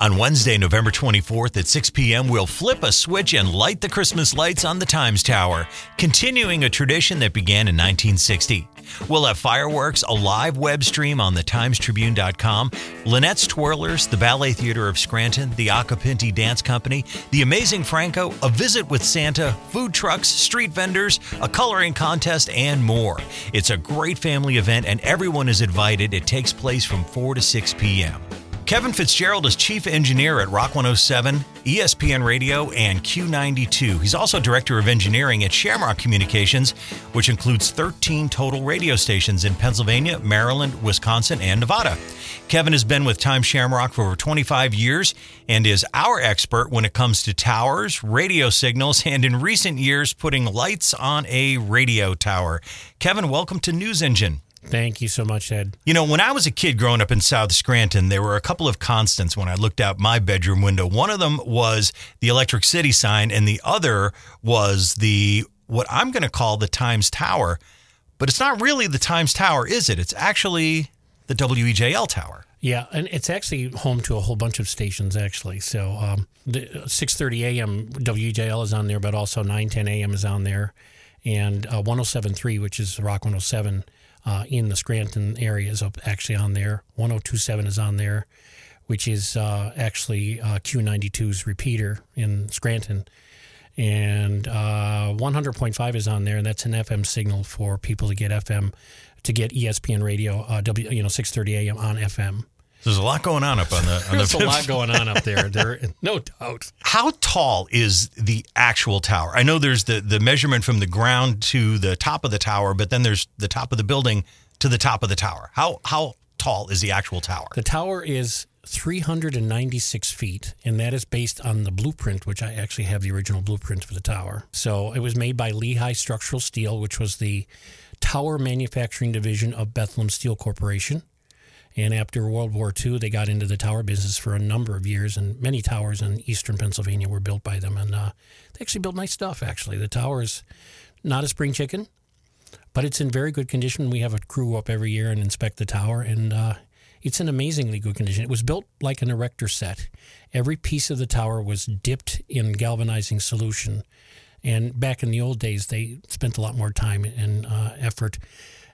On Wednesday, November 24th at 6 p.m., we'll flip a switch and light the Christmas lights on the Times Tower, continuing a tradition that began in 1960. We'll have fireworks, a live web stream on thetimestribune.com, Lynette's Twirlers, the Ballet Theater of Scranton, the Acapinti Dance Company, the Amazing Franco, a visit with Santa, food trucks, street vendors, a coloring contest, and more. It's a great family event, and everyone is invited. It takes place from 4 to 6 p.m. Kevin Fitzgerald is chief engineer at Rock 107, ESPN Radio, and Q92. He's also director of engineering at Shamrock Communications, which includes 13 total radio stations in Pennsylvania, Maryland, Wisconsin, and Nevada. Kevin has been with Times Shamrock for over 25 years and is our expert when it comes to towers, radio signals, and in recent years, putting lights on a radio tower. Kevin, welcome to News Engine. Thank you so much, Ed. You know, when I was a kid growing up in South Scranton, there were a couple of constants when I looked out my bedroom window. One of them was the Electric City sign, and the other was the what I'm going to call the Times Tower. But it's not really the Times Tower, is it? It's actually the WEJL Tower. Yeah, and it's actually home to a whole bunch of stations, actually. So, um, the 6:30 a.m. WEJL is on there, but also 9:10 a.m. is on there, and uh, 107.3, which is Rock 107 uh, in the Scranton area is actually on there. 1027 is on there, which is uh, actually uh, Q92's repeater in Scranton. And 100.5 is on there, and that's an FM signal for people to get FM, to get ESPN radio, W, you know, 6:30 a.m. on FM. There's a lot going on up on the. On There's the a lot going on up there. There, no doubt. How tall is the actual tower? I know there's the the measurement from the ground to the top of the tower, but then there's the top of the building to the top of the tower. How how tall is the actual tower? The tower is 396 feet, and that is based on the blueprint, which I actually have the original blueprint for the tower. So it was made by Lehigh Structural Steel, which was the tower manufacturing division of Bethlehem Steel Corporation. And after World War II, they got into the tower business for a number of years, and many towers in eastern Pennsylvania were built by them. And uh, they actually built nice stuff, actually. The tower is not a spring chicken, but it's in very good condition. We have a crew up every year and inspect the tower, and uh, it's in amazingly good condition. It was built like an erector set. Every piece of the tower was dipped in galvanizing solution. And back in the old days, they spent a lot more time and uh, effort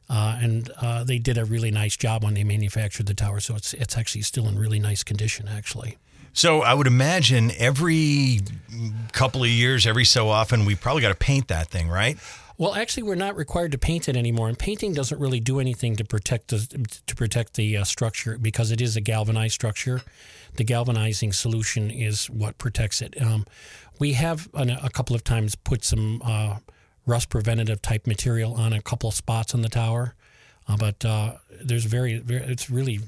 uh, and uh, they did a really nice job when they manufactured the tower. So it's it's actually still in really nice condition, actually. So I would imagine every couple of years, every so often, we probably got to paint that thing, right? Well, actually, we're not required to paint it anymore, and painting doesn't really do anything to protect the to protect the uh, structure because it is a galvanized structure. The galvanizing solution is what protects it. Um, we have an, a couple of times put some uh, rust preventative type material on a couple spots on the tower. Uh, but uh, there's very, very, it's really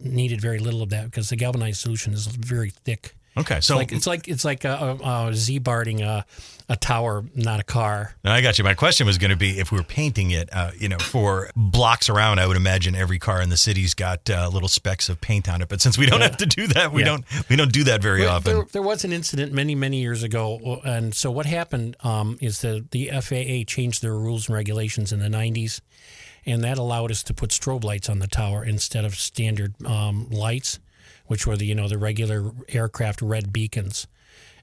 needed very little of that because the galvanized solution is very thick. Okay, so it's like it's like, it's like a, a, a Ziebarting a, a tower, not a car. No, I got you. My question was going to be if we were painting it, uh, you know, for blocks around. I would imagine every car in the city's got uh, little specks of paint on it. But since we don't yeah. have to do that, we yeah. don't we don't do that very well, often. There, there, was an incident many many years ago, and so what happened um, is that the FAA changed their rules and regulations in the '90s, and that allowed us to put strobe lights on the tower instead of standard um, lights which were the you know the regular aircraft red beacons.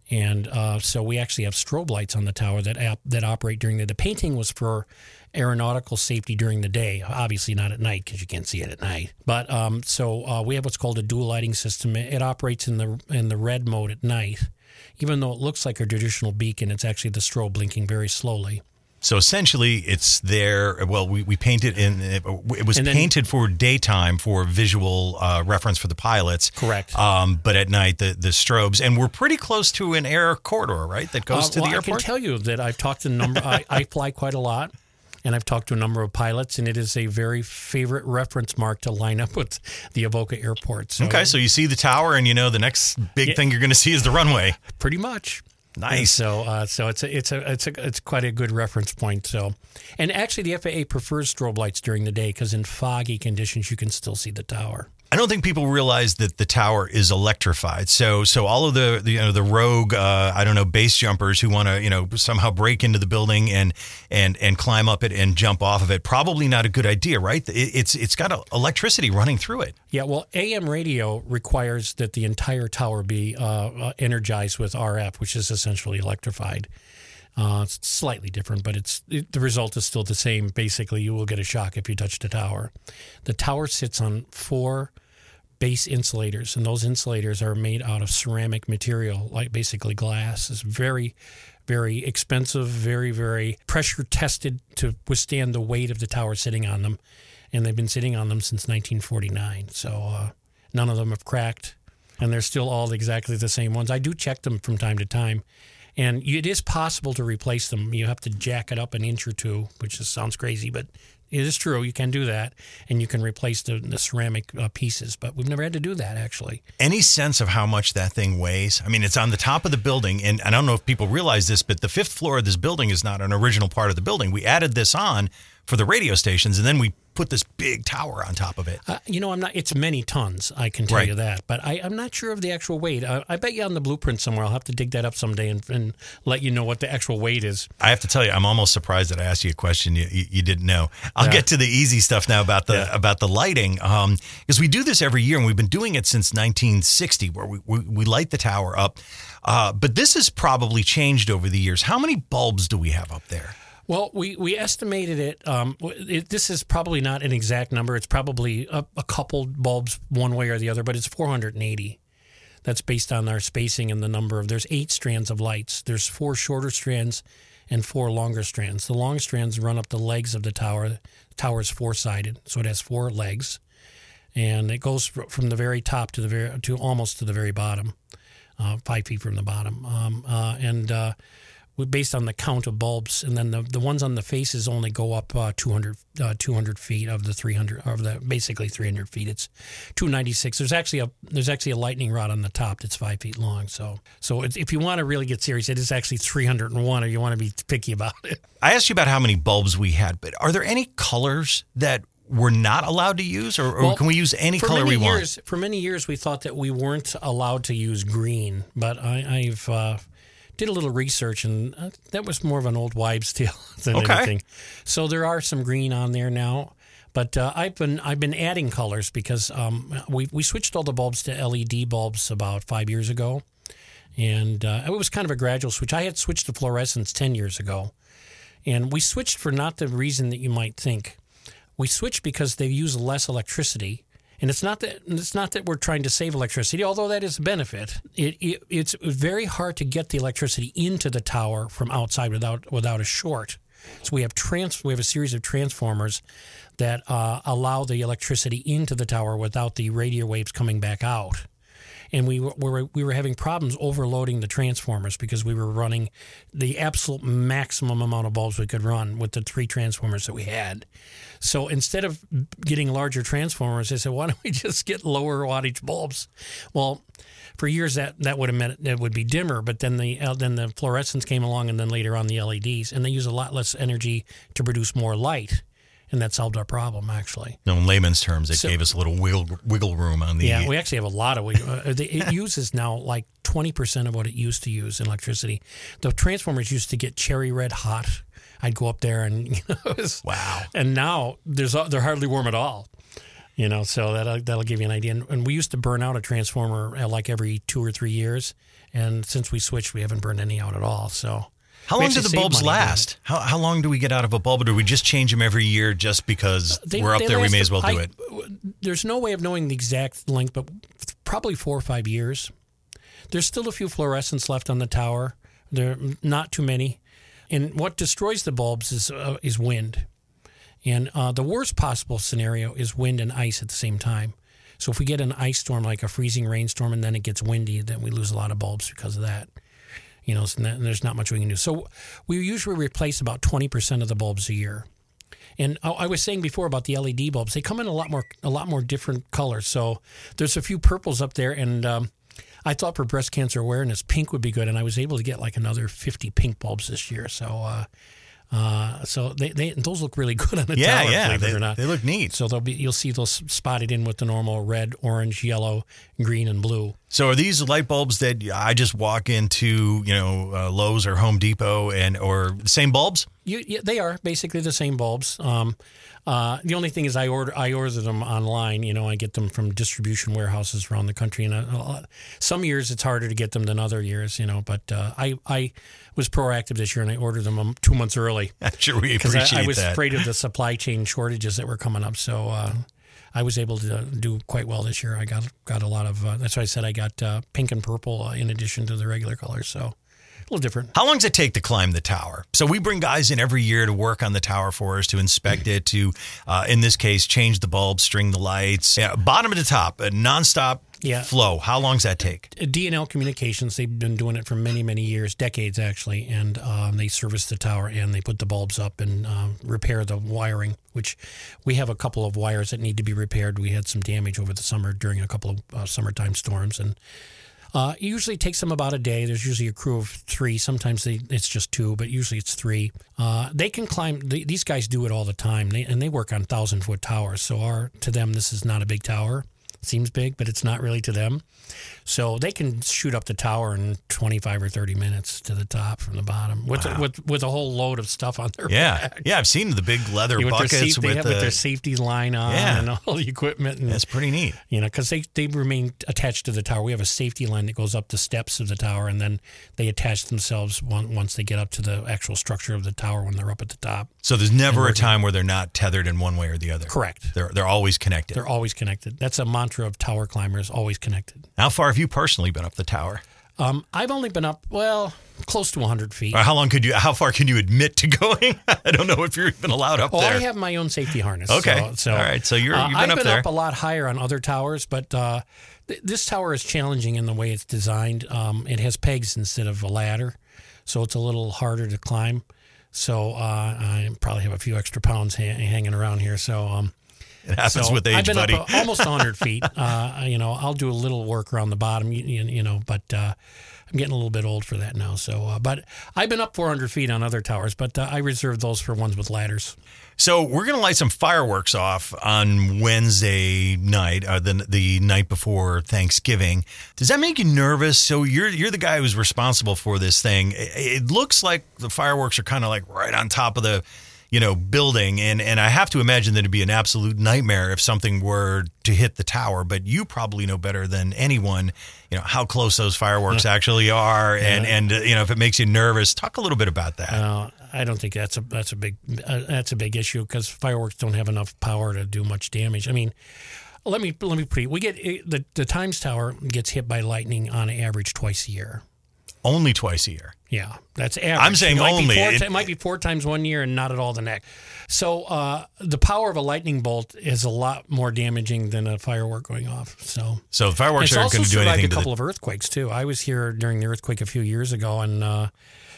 And uh, so we actually have strobe lights on the tower that ap- that operate during the. The painting was for aeronautical safety during the day, obviously not at night because you can't see it at night. But um, so uh, we have what's called a dual lighting system. It, it, operates in the in the red mode at night, even though it looks like a traditional beacon. It's actually the strobe blinking very slowly. So essentially, it's there. Well, we, we painted in it, it was then, painted for daytime for visual uh, reference for the pilots. Correct. Um, but at night, the the strobes, and we're pretty close to an air corridor, right? That goes uh, to well, the airport. I can tell you that I've talked to a number. I, I fly quite a lot and I've talked to a number of pilots, and it is a very favorite reference mark to line up with the Avoca Airport. So, okay, so you see the tower, and you know the next big yeah, thing you're going to see is the runway. Pretty much. Nice. So, uh, so it's a, it's a, it's a, it's quite a good reference point. So, and actually, the FAA prefers strobe lights during the day because in foggy conditions you can still see the tower. I don't think people realize that the tower is electrified. So, so all of the, the you know the rogue, uh, I don't know, base jumpers who want to you know somehow break into the building and and and climb up it and jump off of it, probably not a good idea, right? It, it's it's got electricity running through it. Yeah, well, AM radio requires that the entire tower be uh, uh energized with RF, which is essentially electrified. Uh, it's slightly different, but it's it, the result is still the same. Basically, you will get a shock if you touch the tower. The tower sits on four base insulators, and those insulators are made out of ceramic material, like basically glass. It's very, very expensive, very, very pressure tested to withstand the weight of the tower sitting on them, and they've been sitting on them since 1949. So uh, none of them have cracked, and they're still all exactly the same ones. I do check them from time to time and it is possible to replace them. You have to jack it up an inch or two, which just sounds crazy, but it is true. You can do that, and you can replace the, the ceramic uh, pieces. But we've never had to do that actually. Any sense of how much that thing weighs? I mean, it's on the top of the building, and I don't know if people realize this, but the fifth floor of this building is not an original part of the building. We added this on for the radio stations, and then we put this big tower on top of it. Uh, you know, I'm not. It's many tons. I can tell right. you that, but I, am not sure of the actual weight. I, I, bet you on the blueprint somewhere. I'll have to dig that up someday and, and, let you know what the actual weight is. I have to tell you, I'm almost surprised that I asked you a question you, you, you didn't know. I'll yeah. get to the easy stuff now about the yeah. about the lighting, because um, we do this every year, and we've been doing it since 1960, where we we, we light the tower up. Uh, but this has probably changed over the years. How many bulbs do we have up there? Well, we, we estimated it, um, it, This is probably not an exact number. It's probably a, a couple bulbs one way or the other, but it's 480. That's based on our spacing and the number of. There's eight strands of lights. There's four shorter strands and four longer strands. The long strands run up the legs of the tower. The tower is four sided, so it has four legs, and it goes from the very top to the very to almost to the very bottom, uh, five feet from the bottom. Um, uh, and uh, based on the count of bulbs, and then the, the ones on the faces only go up uh, 200, uh, 200 feet of the 300 of the basically 300 feet. It's 296. There's actually a there's actually a lightning rod on the top that's five feet long. So so if you want to really get serious, it is actually 301. If you want to be picky about it. I asked you about how many bulbs we had, but are there any colors that we're not allowed to use, or, or well, can we use any color we years, want? For many years, we thought that we weren't allowed to use green, but I, have uh, did a little research, and uh, that was more of an old wives' tale than okay. anything. So there are some green on there now. But uh, I've been I've been adding colors because um, we we switched all the bulbs to LED bulbs about five years ago, and uh, it was kind of a gradual switch. I had switched to fluorescents ten years ago, and we switched for not the reason that you might think. We switched because they use less electricity, and it's not that it's not that we're trying to save electricity, although that is a benefit. It, it, it's very hard to get the electricity into the tower from outside without without a short. So we have trans we have a series of transformers that uh, allow the electricity into the tower without the radio waves coming back out and we were we were having problems overloading the transformers because we were running the absolute maximum amount of bulbs we could run with the three transformers that we had. So instead of getting larger transformers, I said, why don't we just get lower wattage bulbs? Well, for years that that would have meant it would be dimmer, but then the uh, then the fluorescents came along, and then later on the LEDs, and they use a lot less energy to produce more light and that solved our problem actually. No, in layman's terms, it so, gave us a little wiggle, wiggle room on the. Yeah, we actually have a lot of wiggle. Uh, it uses now like twenty percent of what it used to use in electricity. The transformers used to get cherry red hot. I'd go up there and you know, was, wow. And now there's they're hardly warm at all. You know, so that that'll give you an idea. And, and we used to burn out a transformer uh, like every two or three years, and since we switched, we haven't burned any out at all. So how long do the bulbs last? How, how long do we get out of a bulb? Or do we just change them every year just because they, we're up there? We may as well do I, it. There's no way of knowing the exact length, but probably four or five years. There's still a few fluorescents left on the tower. There are not too many. And what destroys the bulbs is uh, is wind. And uh, the worst possible scenario is wind and ice at the same time. So if we get an ice storm, like a freezing rainstorm, and then it gets windy, then we lose a lot of bulbs because of that you know, and there's not much we can do. So we usually replace about 20% of the bulbs a year. And I was saying before about the LED bulbs, they come in a lot more a lot more different colors. So there's a few purples up there, and um, I thought for breast cancer awareness, pink would be good, and I was able to get like another 50 pink bulbs this year. So uh, Uh, so they, they those look really good on the Yeah, tower. yeah, believe it they, or not. they look neat. So they'll be you'll see those spotted in with the normal red, orange, yellow, green, and blue. So are these light bulbs that I just walk into, you know, uh, Lowe's or Home Depot and or same bulbs? You, yeah, they are basically the same bulbs. Um, uh, the only thing is, I order I order them online. You know, I get them from distribution warehouses around the country, and uh, some years it's harder to get them than other years. You know, but uh, I I was proactive this year and I ordered them um, two months early I'm sure we appreciate I, I was that. afraid of the supply chain shortages that were coming up. So. Uh, I was able to do quite well this year. I got got a lot of. Uh, that's why I said I got uh, pink and purple uh, in addition to the regular colors. So a little different. How long does it take to climb the tower? So we bring guys in every year to work on the tower for us, to inspect it, to, uh, in this case, change the bulbs, string the lights, yeah, bottom to top, a nonstop Yeah. flow. How long does that take? DNL Communications, they've been doing it for many, many years, decades actually, and um, they service the tower and they put the bulbs up and um, repair the wiring, which we have a couple of wires that need to be repaired. We had some damage over the summer during a couple of uh, summertime storms, and uh, it usually takes them about a day. There's usually a crew of three. Sometimes they, it's just two, but usually it's three. Uh, they can climb. They, these guys do it all the time, they, and they work on thousand foot towers. So our to them, this is not a big tower. Seems big, but it's not really to them. So they can shoot up the tower in 25 or 30 minutes to the top from the bottom with with with a whole load of stuff on their Yeah, back. yeah. Yeah, I've seen the big leather With buckets safe, they with the. with their safety line on Yeah. and all the equipment. And, that's pretty neat. you know, because they, they remain attached to the tower. We have a safety line that goes up the steps of the tower, and then they attach themselves one, once they get up to the actual structure of the tower when they're up at the top. So there's never a time where they're not tethered in one way or the other. Correct. They're they're always connected. They're always connected. That's a mantra of tower climbers, always connected. How far have you personally been up the tower? Um, I've only been up, well, close to 100 feet. Or how long could you? How far can you admit to going? I don't know if you're even allowed up Well, there. I have my own safety harness. Okay. So, so All right. So you're- uh, you've been I've up been there. up a lot higher on other towers, but uh, th- this tower is challenging in the way it's designed. Um, it has pegs instead of a ladder, so it's a little harder to climb. So uh, I probably have a few extra pounds ha- hanging around here. So um, it happens so with age, I've been buddy. up uh, almost 100 feet. Uh, you know, I'll do a little work around the bottom, you, you, know, but uh, I'm getting a little bit old for that now. So, uh, but I've been up 400 feet on other towers, but uh, I reserve those for ones with ladders. So we're going to light some fireworks off on Wednesday night, uh, the the night before Thanksgiving. Does that make you nervous? So you're you're the guy who's responsible for this thing. It, it looks like the fireworks are kind of like right on top of the, you know, building, and and I have to imagine that it'd be an absolute nightmare if something were to hit the tower. But you probably know better than anyone, you know, how close those fireworks actually are, and and uh, you know if it makes you nervous. Talk a little bit about that. Uh, I don't think that's a that's a big uh, that's a big issue because fireworks don't have enough power to do much damage. I mean, let me let me put it. We get the the Times Tower gets hit by lightning on average twice a year. Only twice a year. Yeah, that's average. I'm saying it might only. Be four, It- it might be four times one year and not at all the next. So uh, the power of a lightning bolt is a lot more damaging than a firework going off. So So the fireworks aren't going to do anything a couple the of earthquakes too. I was here during the earthquake a few years ago, and uh,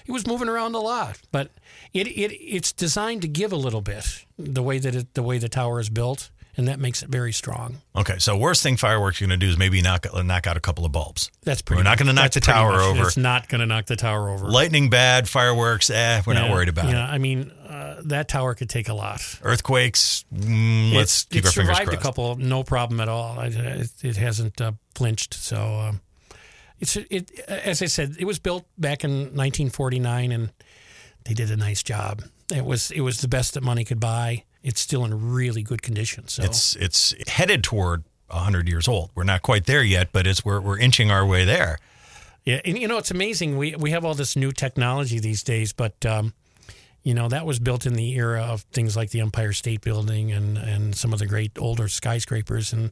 it was moving around a lot. But it, it it's designed to give a little bit the way that it, the way the tower is built, and that makes it very strong. Okay, so worst thing fireworks are going to do is maybe knock knock out a couple of bulbs. That's pretty. We're not gonna knock the tower much- over. It's not going to knock the tower over. Lightning bad, fireworks, eh, we're not worried about yeah, it. I mean, uh, that tower could take a lot. Earthquakes, mm, let's keep our fingers crossed. It survived a couple, no problem at all. It, it hasn't uh, flinched. So um, it's it. As I said, it was built back in 1949, and they did a nice job. It was it was the best that money could buy. It's still in really good condition. So It's it's headed toward hundred years old. We're not quite there yet, but it's we're we're inching our way there. Yeah, and you know it's amazing. We we have all this new technology these days, but um, you know that was built in the era of things like the Empire State Building and and some of the great older skyscrapers, and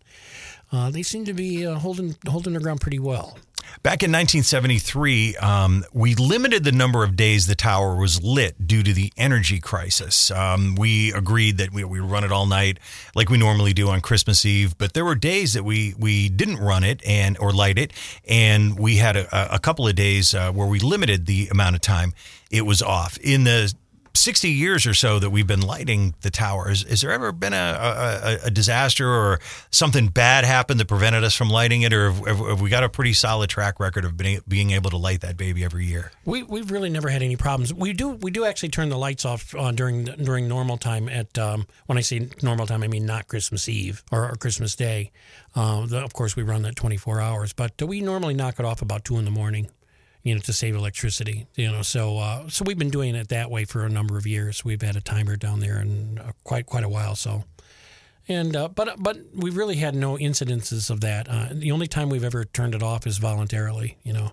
uh, they seem to be uh, holding holding their ground pretty well. Back in 1973, um, we limited the number of days the tower was lit due to the energy crisis. Um, we agreed that we, we run it all night like we normally do on Christmas Eve, but there were days that we we didn't run it and or light it, and we had a, a couple of days uh, where we limited the amount of time it was off. In the 60 years or so that we've been lighting the towers, has there ever been a, a, a disaster or something bad happened that prevented us from lighting it, or have, have we got a pretty solid track record of being, being able to light that baby every year? We we've really never had any problems. We do we do actually turn the lights off uh, during during normal time. At um, when I say normal time, I mean not Christmas Eve or, or Christmas Day. Uh, the, of course, we run that 24 hours, but we normally knock it off about two in the morning you know, to save electricity. You know, so uh, so we've been doing it that way for a number of years. We've had a timer down there and uh, quite quite a while. So, and uh, but but we've really had no incidences of that. Uh, the only time we've ever turned it off is voluntarily. You know.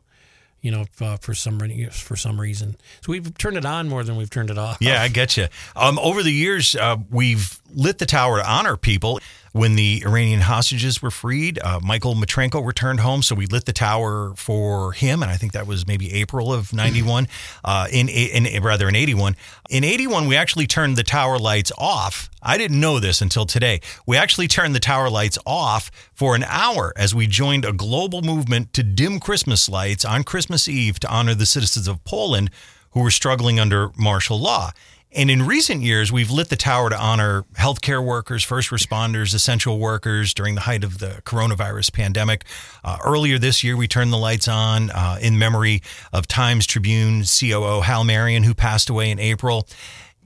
You know, uh, for some for some reason, so we've turned it on more than we've turned it off. Yeah, I get you. Um, over the years, uh, we've lit the tower to honor people when the Iranian hostages were freed, uh, Michael Matrenko returned home, so we lit the tower for him, and I think that was maybe April of '91. Uh, in, in rather in '81, in '81 we actually turned the tower lights off. I didn't know this until today. We actually turned the tower lights off for an hour as we joined a global movement to dim Christmas lights on Christmas Eve to honor the citizens of Poland who were struggling under martial law. And in recent years, we've lit the tower to honor healthcare workers, first responders, essential workers during the height of the coronavirus pandemic. Uh, earlier this year, we turned the lights on uh, in memory of Times Tribune COO Hal Marion, who passed away in April.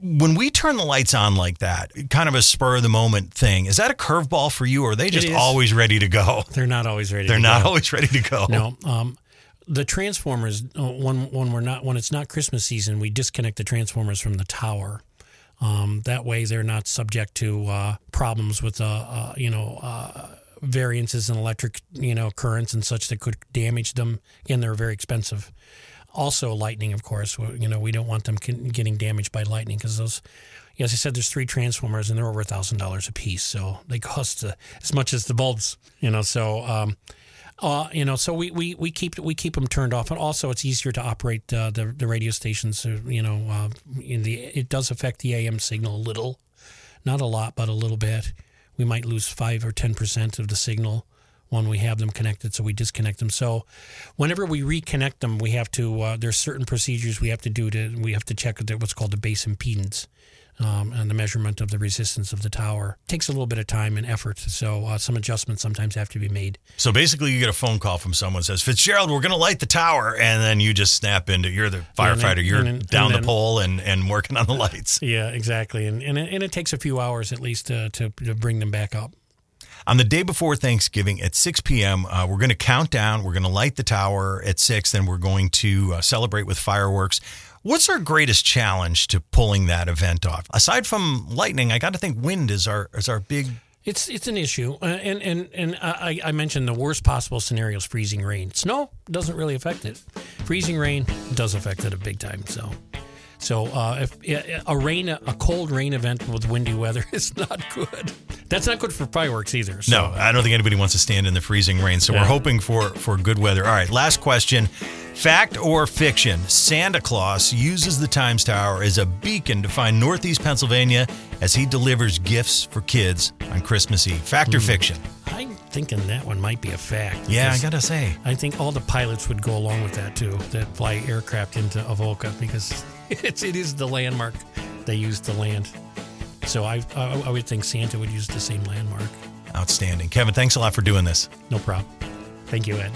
When we turn the lights on like that, kind of a spur of the moment thing, is that a curveball for you, or are they just always ready to go? They're not always ready. They're not go. always ready to go. No. Um, the transformers uh, when when we're not when it's not Christmas season, we disconnect the transformers from the tower. Um, that way, they're not subject to uh, problems with uh, uh you know uh, variances in electric you know currents and such that could damage them. And they're very expensive. Also, lightning, of course. You know, we don't want them getting damaged by lightning because those. As I said, there's three transformers and they're over a thousand dollars a piece, so they cost uh, as much as the bulbs. You know, so. Um, uh, you know, so we, we, we keep we keep them turned off, and also it's easier to operate uh, the the radio stations. Uh, you know, uh, in the it does affect the AM signal a little, not a lot, but a little bit. We might lose five or ten percent of the signal when we have them connected, so we disconnect them. So, whenever we reconnect them, we have to. Uh, there's certain procedures we have to do to. We have to check what's called the base impedance um, and the measurement of the resistance of the tower. It takes a little bit of time and effort, so uh, some adjustments sometimes have to be made. So basically, you get a phone call from someone says, "Fitzgerald, we're going to light the tower," and then you just snap into you're the firefighter, then, you're then, down the pole and, and working on the lights. Yeah, exactly, and and it, and it takes a few hours at least to, to, to bring them back up. On the day before Thanksgiving at 6 p.m., uh, we're going to count down. We're going to light the tower at 6, then we're going to uh, celebrate with fireworks. What's our greatest challenge to pulling that event off? Aside from lightning, I got to think wind is our is our big. It's it's an issue, uh, and and and I, I mentioned the worst possible scenario is freezing rain. Snow doesn't really affect it. Freezing rain does affect it a big time. So so uh, if a rain, a cold rain event with windy weather is not good. That's not good for fireworks either. So. No, I don't think anybody wants to stand in the freezing rain. So yeah. we're hoping for for good weather. All right, last question. Fact or fiction? Santa Claus uses the Times Tower as a beacon to find Northeast Pennsylvania as he delivers gifts for kids on Christmas Eve. Fact or hmm. fiction? I'm thinking that one might be a fact. Yeah, I gotta say. I think all the pilots would go along with that too, that fly aircraft into Avoca because it's it is the landmark they use to land. So I, I, I would think Santa would use the same landmark. Outstanding, Kevin. Thanks a lot for doing this. No problem. Thank you, Ed.